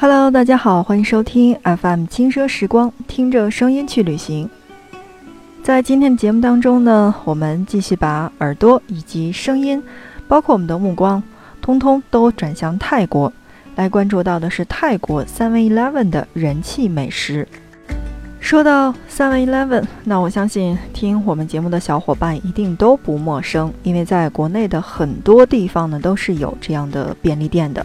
Hello，大家好，欢迎收听 FM 轻奢时光，听着声音去旅行。在今天的节目当中呢，我们继续把耳朵以及声音，包括我们的目光，通通都转向泰国，来关注到的是泰国 Seven Eleven 的人气美食。说到 Seven Eleven，那我相信听我们节目的小伙伴一定都不陌生，因为在国内的很多地方呢都是有这样的便利店的。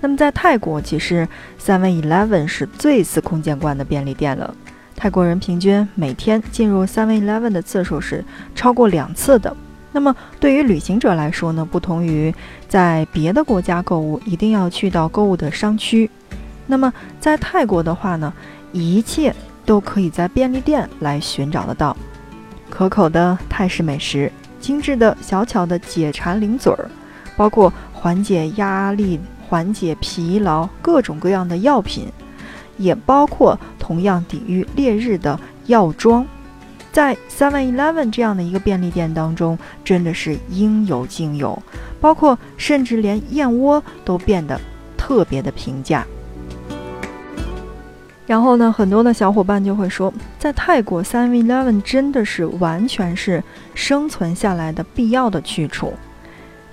那么在泰国，其实 Seven Eleven 是最司空见惯的便利店了。泰国人平均每天进入 Seven Eleven 的次数是超过两次的。那么对于旅行者来说呢，不同于在别的国家购物，一定要去到购物的商区。那么在泰国的话呢，一切都可以在便利店来寻找得到。可口的泰式美食，精致的小巧的解馋零嘴儿，包括缓解压力。缓解疲劳，各种各样的药品，也包括同样抵御烈日的药妆，在 Seven Eleven 这样的一个便利店当中，真的是应有尽有，包括甚至连燕窝都变得特别的平价。然后呢，很多的小伙伴就会说，在泰国 Seven Eleven 真的是完全是生存下来的必要的去处，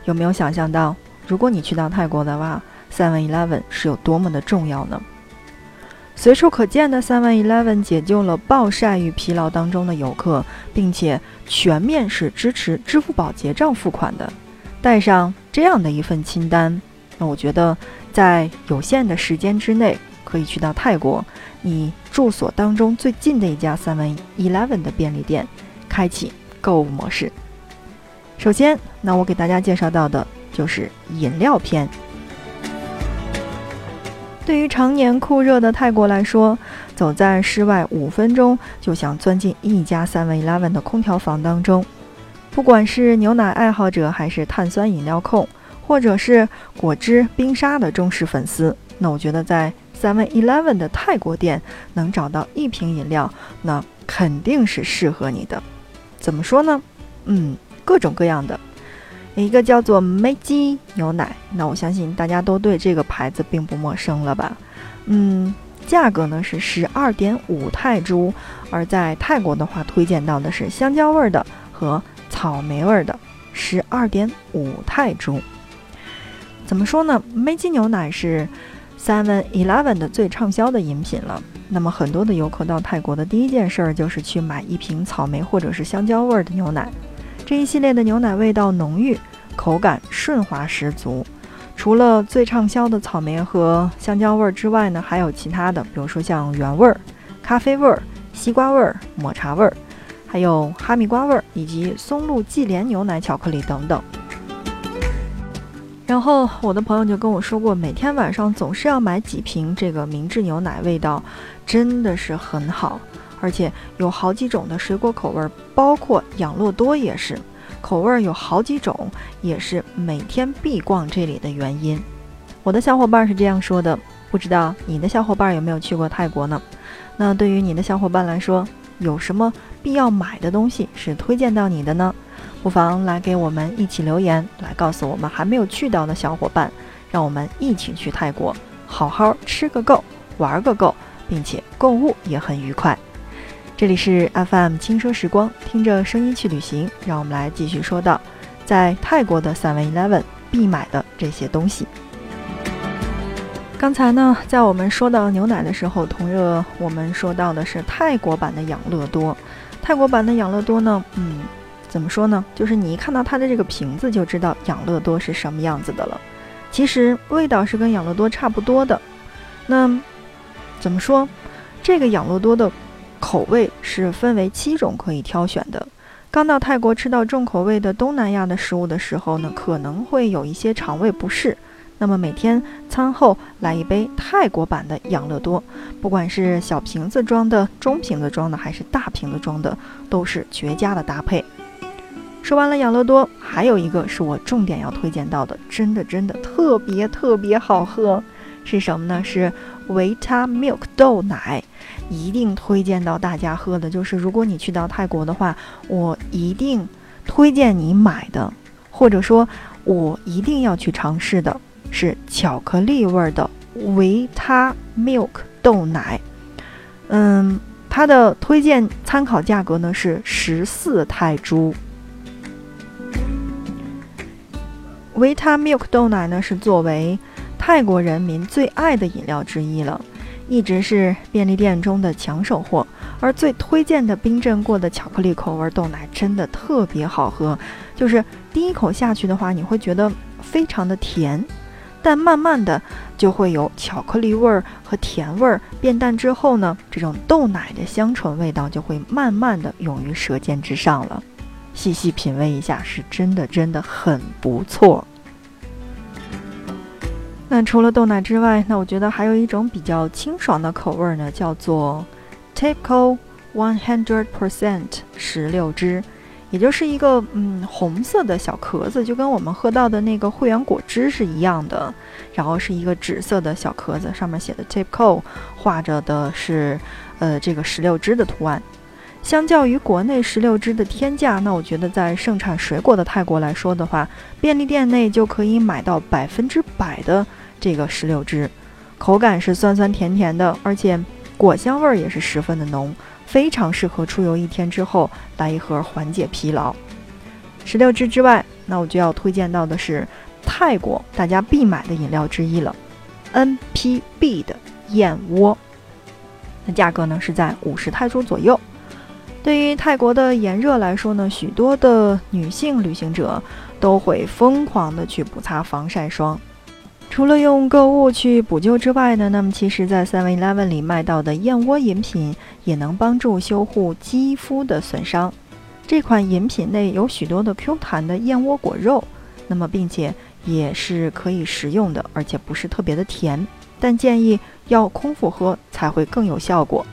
有没有想象到？如果你去到泰国的话，Seven Eleven 是有多么的重要呢？随处可见的 Seven Eleven 解救了暴晒与疲劳当中的游客，并且全面是支持支付宝结账付款的。带上这样的一份清单，那我觉得在有限的时间之内，可以去到泰国，你住所当中最近的一家 Seven Eleven 的便利店，开启购物模式。首先，那我给大家介绍到的。就是饮料篇。对于常年酷热的泰国来说，走在室外五分钟就想钻进一家 Seven Eleven 的空调房当中。不管是牛奶爱好者，还是碳酸饮料控，或者是果汁冰沙的忠实粉丝，那我觉得在 Seven Eleven 的泰国店能找到一瓶饮料，那肯定是适合你的。怎么说呢？嗯，各种各样的。一个叫做梅基牛奶，那我相信大家都对这个牌子并不陌生了吧？嗯，价格呢是十二点五泰铢，而在泰国的话，推荐到的是香蕉味的和草莓味的，十二点五泰铢。怎么说呢？梅基牛奶是 Seven Eleven 的最畅销的饮品了。那么很多的游客到泰国的第一件事儿就是去买一瓶草莓或者是香蕉味的牛奶。这一系列的牛奶味道浓郁，口感顺滑十足。除了最畅销的草莓和香蕉味儿之外呢，还有其他的，比如说像原味儿、咖啡味儿、西瓜味儿、抹茶味儿，还有哈密瓜味儿以及松露忌廉牛奶巧克力等等。然后我的朋友就跟我说过，每天晚上总是要买几瓶这个明治牛奶，味道真的是很好。而且有好几种的水果口味，包括养乐多也是，口味有好几种，也是每天必逛这里的原因。我的小伙伴是这样说的，不知道你的小伙伴有没有去过泰国呢？那对于你的小伙伴来说，有什么必要买的东西是推荐到你的呢？不妨来给我们一起留言，来告诉我们还没有去到的小伙伴，让我们一起去泰国，好好吃个够，玩个够，并且购物也很愉快。这里是 FM 轻奢时光，听着声音去旅行。让我们来继续说到，在泰国的 Seven Eleven 必买的这些东西。刚才呢，在我们说到牛奶的时候，同热我们说到的是泰国版的养乐多。泰国版的养乐多呢，嗯，怎么说呢？就是你一看到它的这个瓶子，就知道养乐多是什么样子的了。其实味道是跟养乐多差不多的。那怎么说？这个养乐多的。口味是分为七种可以挑选的。刚到泰国吃到重口味的东南亚的食物的时候呢，可能会有一些肠胃不适。那么每天餐后来一杯泰国版的养乐多，不管是小瓶子装的、中瓶子装的还是大瓶子装的，都是绝佳的搭配。说完了养乐多，还有一个是我重点要推荐到的，真的真的特别特别好喝，是什么呢？是维他 Milk 豆奶。一定推荐到大家喝的，就是如果你去到泰国的话，我一定推荐你买的，或者说，我一定要去尝试的是巧克力味的维他 Milk 豆奶。嗯，它的推荐参考价格呢是十四泰铢。维他 Milk 豆奶呢是作为泰国人民最爱的饮料之一了，一直是便利店中的抢手货。而最推荐的冰镇过的巧克力口味豆奶真的特别好喝，就是第一口下去的话，你会觉得非常的甜，但慢慢的就会有巧克力味儿和甜味儿变淡之后呢，这种豆奶的香醇味道就会慢慢的涌于舌尖之上了。细细品味一下，是真的真的很不错。那除了豆奶之外，那我觉得还有一种比较清爽的口味呢，叫做 Typical One Hundred Percent 石榴汁，也就是一个嗯红色的小壳子，就跟我们喝到的那个汇源果汁是一样的。然后是一个紫色的小壳子，上面写的 Typical，画着的是呃这个石榴汁的图案。相较于国内石榴汁的天价，那我觉得在盛产水果的泰国来说的话，便利店内就可以买到百分之百的这个石榴汁，口感是酸酸甜甜的，而且果香味儿也是十分的浓，非常适合出游一天之后来一盒缓解疲劳。石榴汁之外，那我就要推荐到的是泰国大家必买的饮料之一了，NPB 的燕窝，那价格呢是在五十泰铢左右。对于泰国的炎热来说呢，许多的女性旅行者都会疯狂的去补擦防晒霜。除了用购物去补救之外呢，那么其实，在 Seven Eleven 里卖到的燕窝饮品也能帮助修护肌肤的损伤。这款饮品内有许多的 Q 弹的燕窝果肉，那么并且也是可以食用的，而且不是特别的甜，但建议要空腹喝才会更有效果。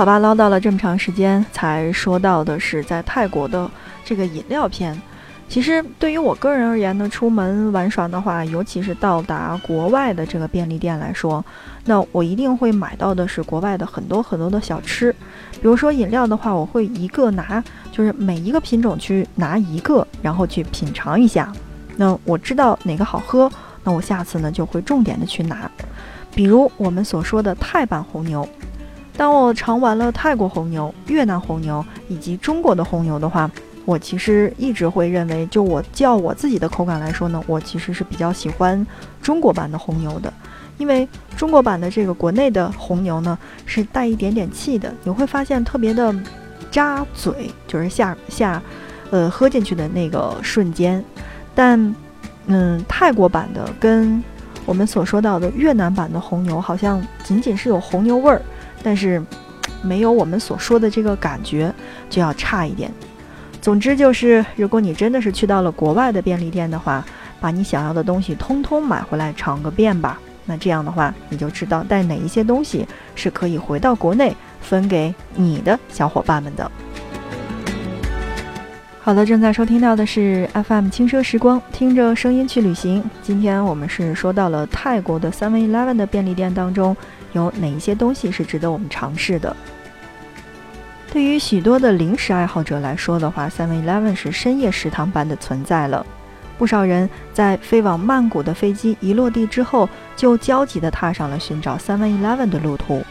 好吧，唠叨了这么长时间，才说到的是在泰国的这个饮料篇。其实对于我个人而言呢，出门玩耍的话，尤其是到达国外的这个便利店来说，那我一定会买到的是国外的很多很多的小吃。比如说饮料的话，我会一个拿，就是每一个品种去拿一个，然后去品尝一下。那我知道哪个好喝，那我下次呢就会重点的去拿。比如我们所说的泰版红牛。当我尝完了泰国红牛、越南红牛以及中国的红牛的话，我其实一直会认为，就我叫我自己的口感来说呢，我其实是比较喜欢中国版的红牛的，因为中国版的这个国内的红牛呢是带一点点气的，你会发现特别的扎嘴，就是下下，呃，喝进去的那个瞬间。但，嗯，泰国版的跟我们所说到的越南版的红牛好像仅仅是有红牛味儿。但是，没有我们所说的这个感觉，就要差一点。总之就是，如果你真的是去到了国外的便利店的话，把你想要的东西通通买回来尝个遍吧。那这样的话，你就知道带哪一些东西是可以回到国内分给你的小伙伴们的。好的，正在收听到的是 FM 轻奢时光，听着声音去旅行。今天我们是说到了泰国的 Seven Eleven 的便利店当中。有哪一些东西是值得我们尝试的？对于许多的零食爱好者来说的话，Seven Eleven 是深夜食堂般的存在了。不少人在飞往曼谷的飞机一落地之后，就焦急地踏上了寻找 Seven Eleven 的路途。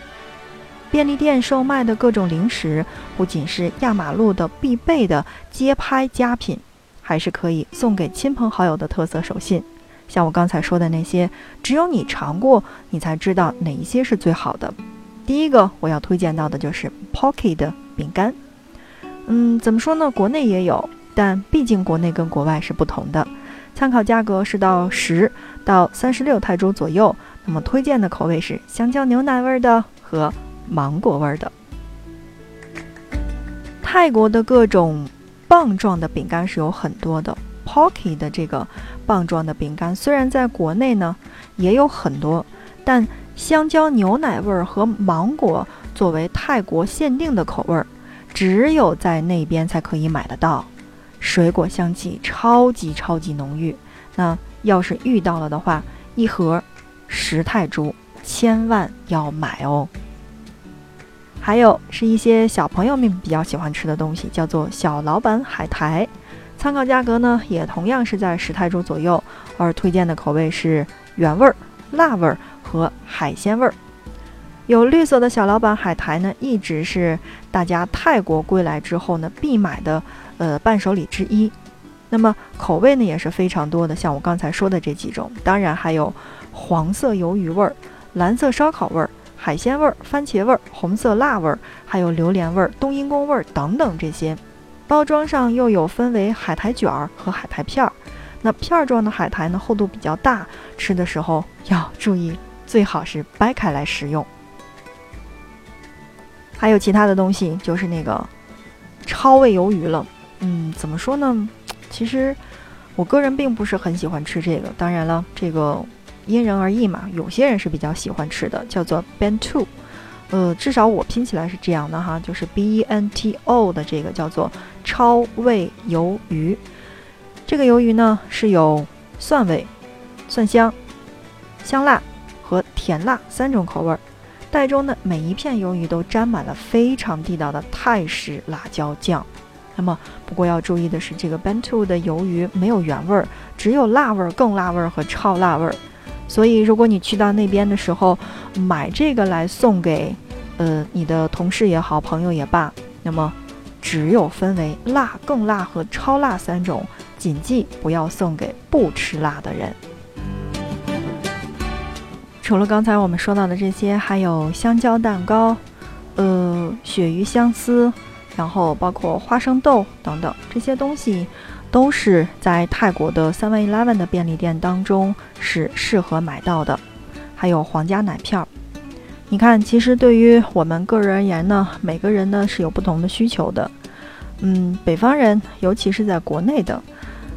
便利店售卖的各种零食，不仅是压马路的必备的街拍佳品，还是可以送给亲朋好友的特色手信。像我刚才说的那些，只有你尝过，你才知道哪一些是最好的。第一个我要推荐到的就是 Pocky 的饼干。嗯，怎么说呢？国内也有，但毕竟国内跟国外是不同的。参考价格是到十到三十六泰铢左右。那么推荐的口味是香蕉牛奶味的和芒果味的。泰国的各种棒状的饼干是有很多的。Pocky 的这个棒状的饼干，虽然在国内呢也有很多，但香蕉牛奶味儿和芒果作为泰国限定的口味儿，只有在那边才可以买得到。水果香气超级超级浓郁，那要是遇到了的话，一盒十泰铢，千万要买哦。还有是一些小朋友们比较喜欢吃的东西，叫做小老板海苔。参考价格呢，也同样是在十泰铢左右，而推荐的口味是原味儿辣味儿和海鲜味儿。有绿色的小老板海苔呢，一直是大家泰国归来之后呢必买的呃伴手礼之一。那么口味呢也是非常多的，像我刚才说的这几种，当然还有黄色鱿鱼味儿、蓝色烧烤味儿、海鲜味儿、番茄味儿、红色辣味儿，还有榴莲味儿、冬阴功味儿等等这些。包装上又有分为海苔卷儿和海苔片儿。那片儿状的海苔呢，厚度比较大，吃的时候要注意，最好是掰开来食用。还有其他的东西，就是那个超味鱿鱼了。嗯，怎么说呢？其实我个人并不是很喜欢吃这个。当然了，这个因人而异嘛。有些人是比较喜欢吃的，叫做 bento。呃，至少我拼起来是这样的哈，就是 b e n t o 的这个叫做超味鱿鱼。这个鱿鱼呢是有蒜味、蒜香、香辣和甜辣三种口味儿。袋中的每一片鱿鱼都沾满了非常地道的泰式辣椒酱。那么，不过要注意的是，这个 bento 的鱿鱼没有原味儿，只有辣味儿、更辣味儿和超辣味儿。所以，如果你去到那边的时候买这个来送给呃你的同事也好、朋友也罢，那么只有分为辣、更辣和超辣三种，谨记不要送给不吃辣的人。除了刚才我们说到的这些，还有香蕉蛋糕，呃，鳕鱼香丝，然后包括花生豆等等这些东西，都是在泰国的 Seven Eleven 的便利店当中是适合买到的。还有皇家奶片儿，你看，其实对于我们个人而言呢，每个人呢是有不同的需求的。嗯，北方人，尤其是在国内的，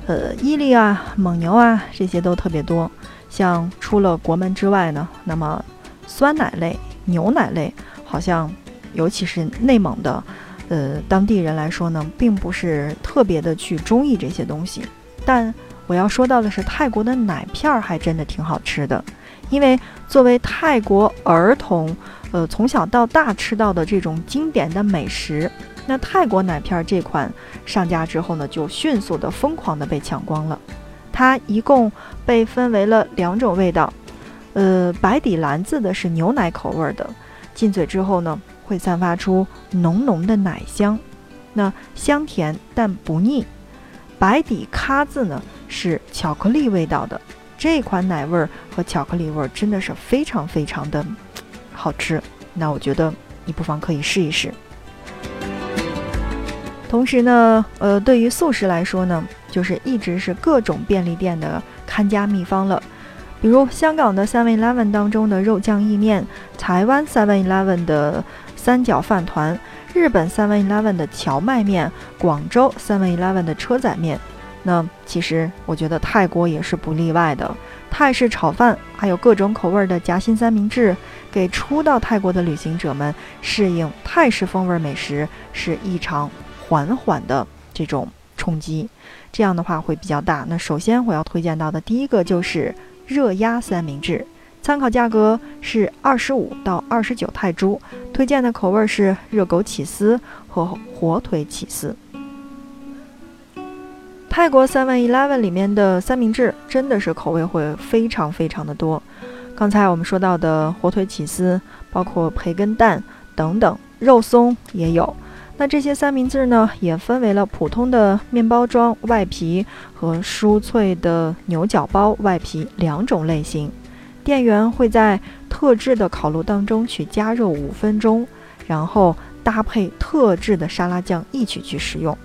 呃，伊利啊、蒙牛啊这些都特别多。像出了国门之外呢，那么酸奶类、牛奶类，好像尤其是内蒙的，呃，当地人来说呢，并不是特别的去中意这些东西。但我要说到的是，泰国的奶片儿还真的挺好吃的，因为作为泰国儿童，呃，从小到大吃到的这种经典的美食，那泰国奶片儿这款上架之后呢，就迅速的、疯狂的被抢光了。它一共被分为了两种味道，呃，白底蓝字的是牛奶口味的，进嘴之后呢，会散发出浓浓的奶香，那香甜但不腻。白底咖字呢是巧克力味道的，这款奶味儿和巧克力味儿真的是非常非常的好吃，那我觉得你不妨可以试一试。同时呢，呃，对于素食来说呢。就是一直是各种便利店的看家秘方了，比如香港的 Seven Eleven 当中的肉酱意面，台湾 Seven Eleven 的三角饭团，日本 Seven Eleven 的荞麦面，广州 Seven Eleven 的车仔面。那其实我觉得泰国也是不例外的，泰式炒饭，还有各种口味的夹心三明治，给初到泰国的旅行者们适应泰式风味美食是一场缓缓的这种冲击。这样的话会比较大。那首先我要推荐到的第一个就是热压三明治，参考价格是二十五到二十九泰铢，推荐的口味是热狗起司和火腿起司。泰国 Seven Eleven 里面的三明治真的是口味会非常非常的多。刚才我们说到的火腿起司，包括培根蛋等等，肉松也有。那这些三明治呢，也分为了普通的面包装外皮和酥脆的牛角包外皮两种类型。店员会在特制的烤炉当中去加热五分钟，然后搭配特制的沙拉酱一起去食用。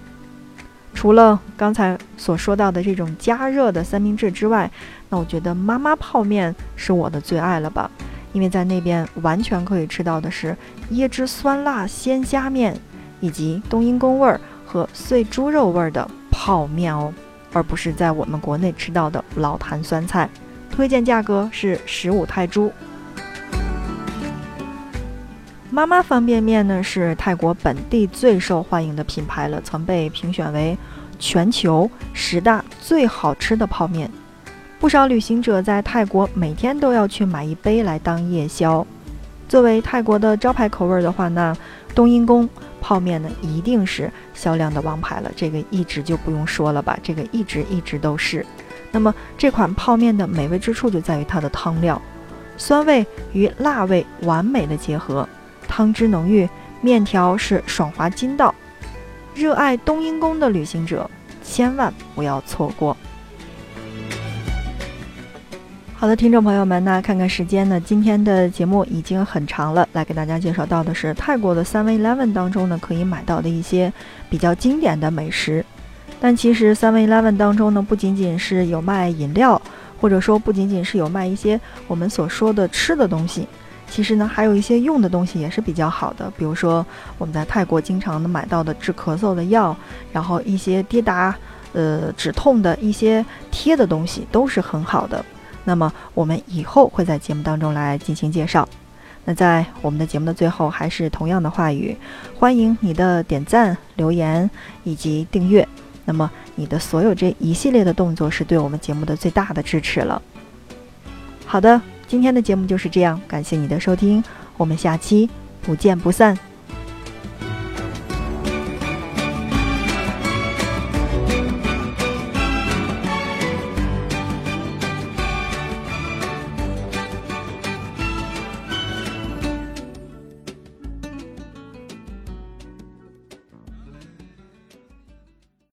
除了刚才所说到的这种加热的三明治之外，那我觉得妈妈泡面是我的最爱了吧，因为在那边完全可以吃到的是椰汁酸辣鲜虾面。以及冬阴功味儿和碎猪肉味儿的泡面哦，而不是在我们国内吃到的老坛酸菜。推荐价格是十五泰铢。妈妈方便面呢是泰国本地最受欢迎的品牌了，曾被评选为全球十大最好吃的泡面。不少旅行者在泰国每天都要去买一杯来当夜宵。作为泰国的招牌口味的话，那冬阴功。泡面呢，一定是销量的王牌了，这个一直就不用说了吧，这个一直一直都是。那么这款泡面的美味之处就在于它的汤料，酸味与辣味完美的结合，汤汁浓郁，面条是爽滑筋道。热爱冬阴功的旅行者千万不要错过。好的，听众朋友们，那看看时间呢，今天的节目已经很长了，来给大家介绍到的是泰国的 Seven Eleven 当中呢可以买到的一些比较经典的美食。但其实 Seven Eleven 当中呢，不仅仅是有卖饮料。或者说，不仅仅是有卖一些我们所说的吃的东西，其实呢，还有一些用的东西也是比较好的。比如说，我们在泰国经常能买到的治咳嗽的药，然后一些跌打、呃止痛的一些贴的东西都是很好的。那么，我们以后会在节目当中来进行介绍。那在我们的节目的最后，还是同样的话语，欢迎你的点赞、留言以及订阅。那么，你的所有这一系列的动作是对我们节目的最大的支持了。好的，今天的节目就是这样，感谢你的收听，我们下期不见不散。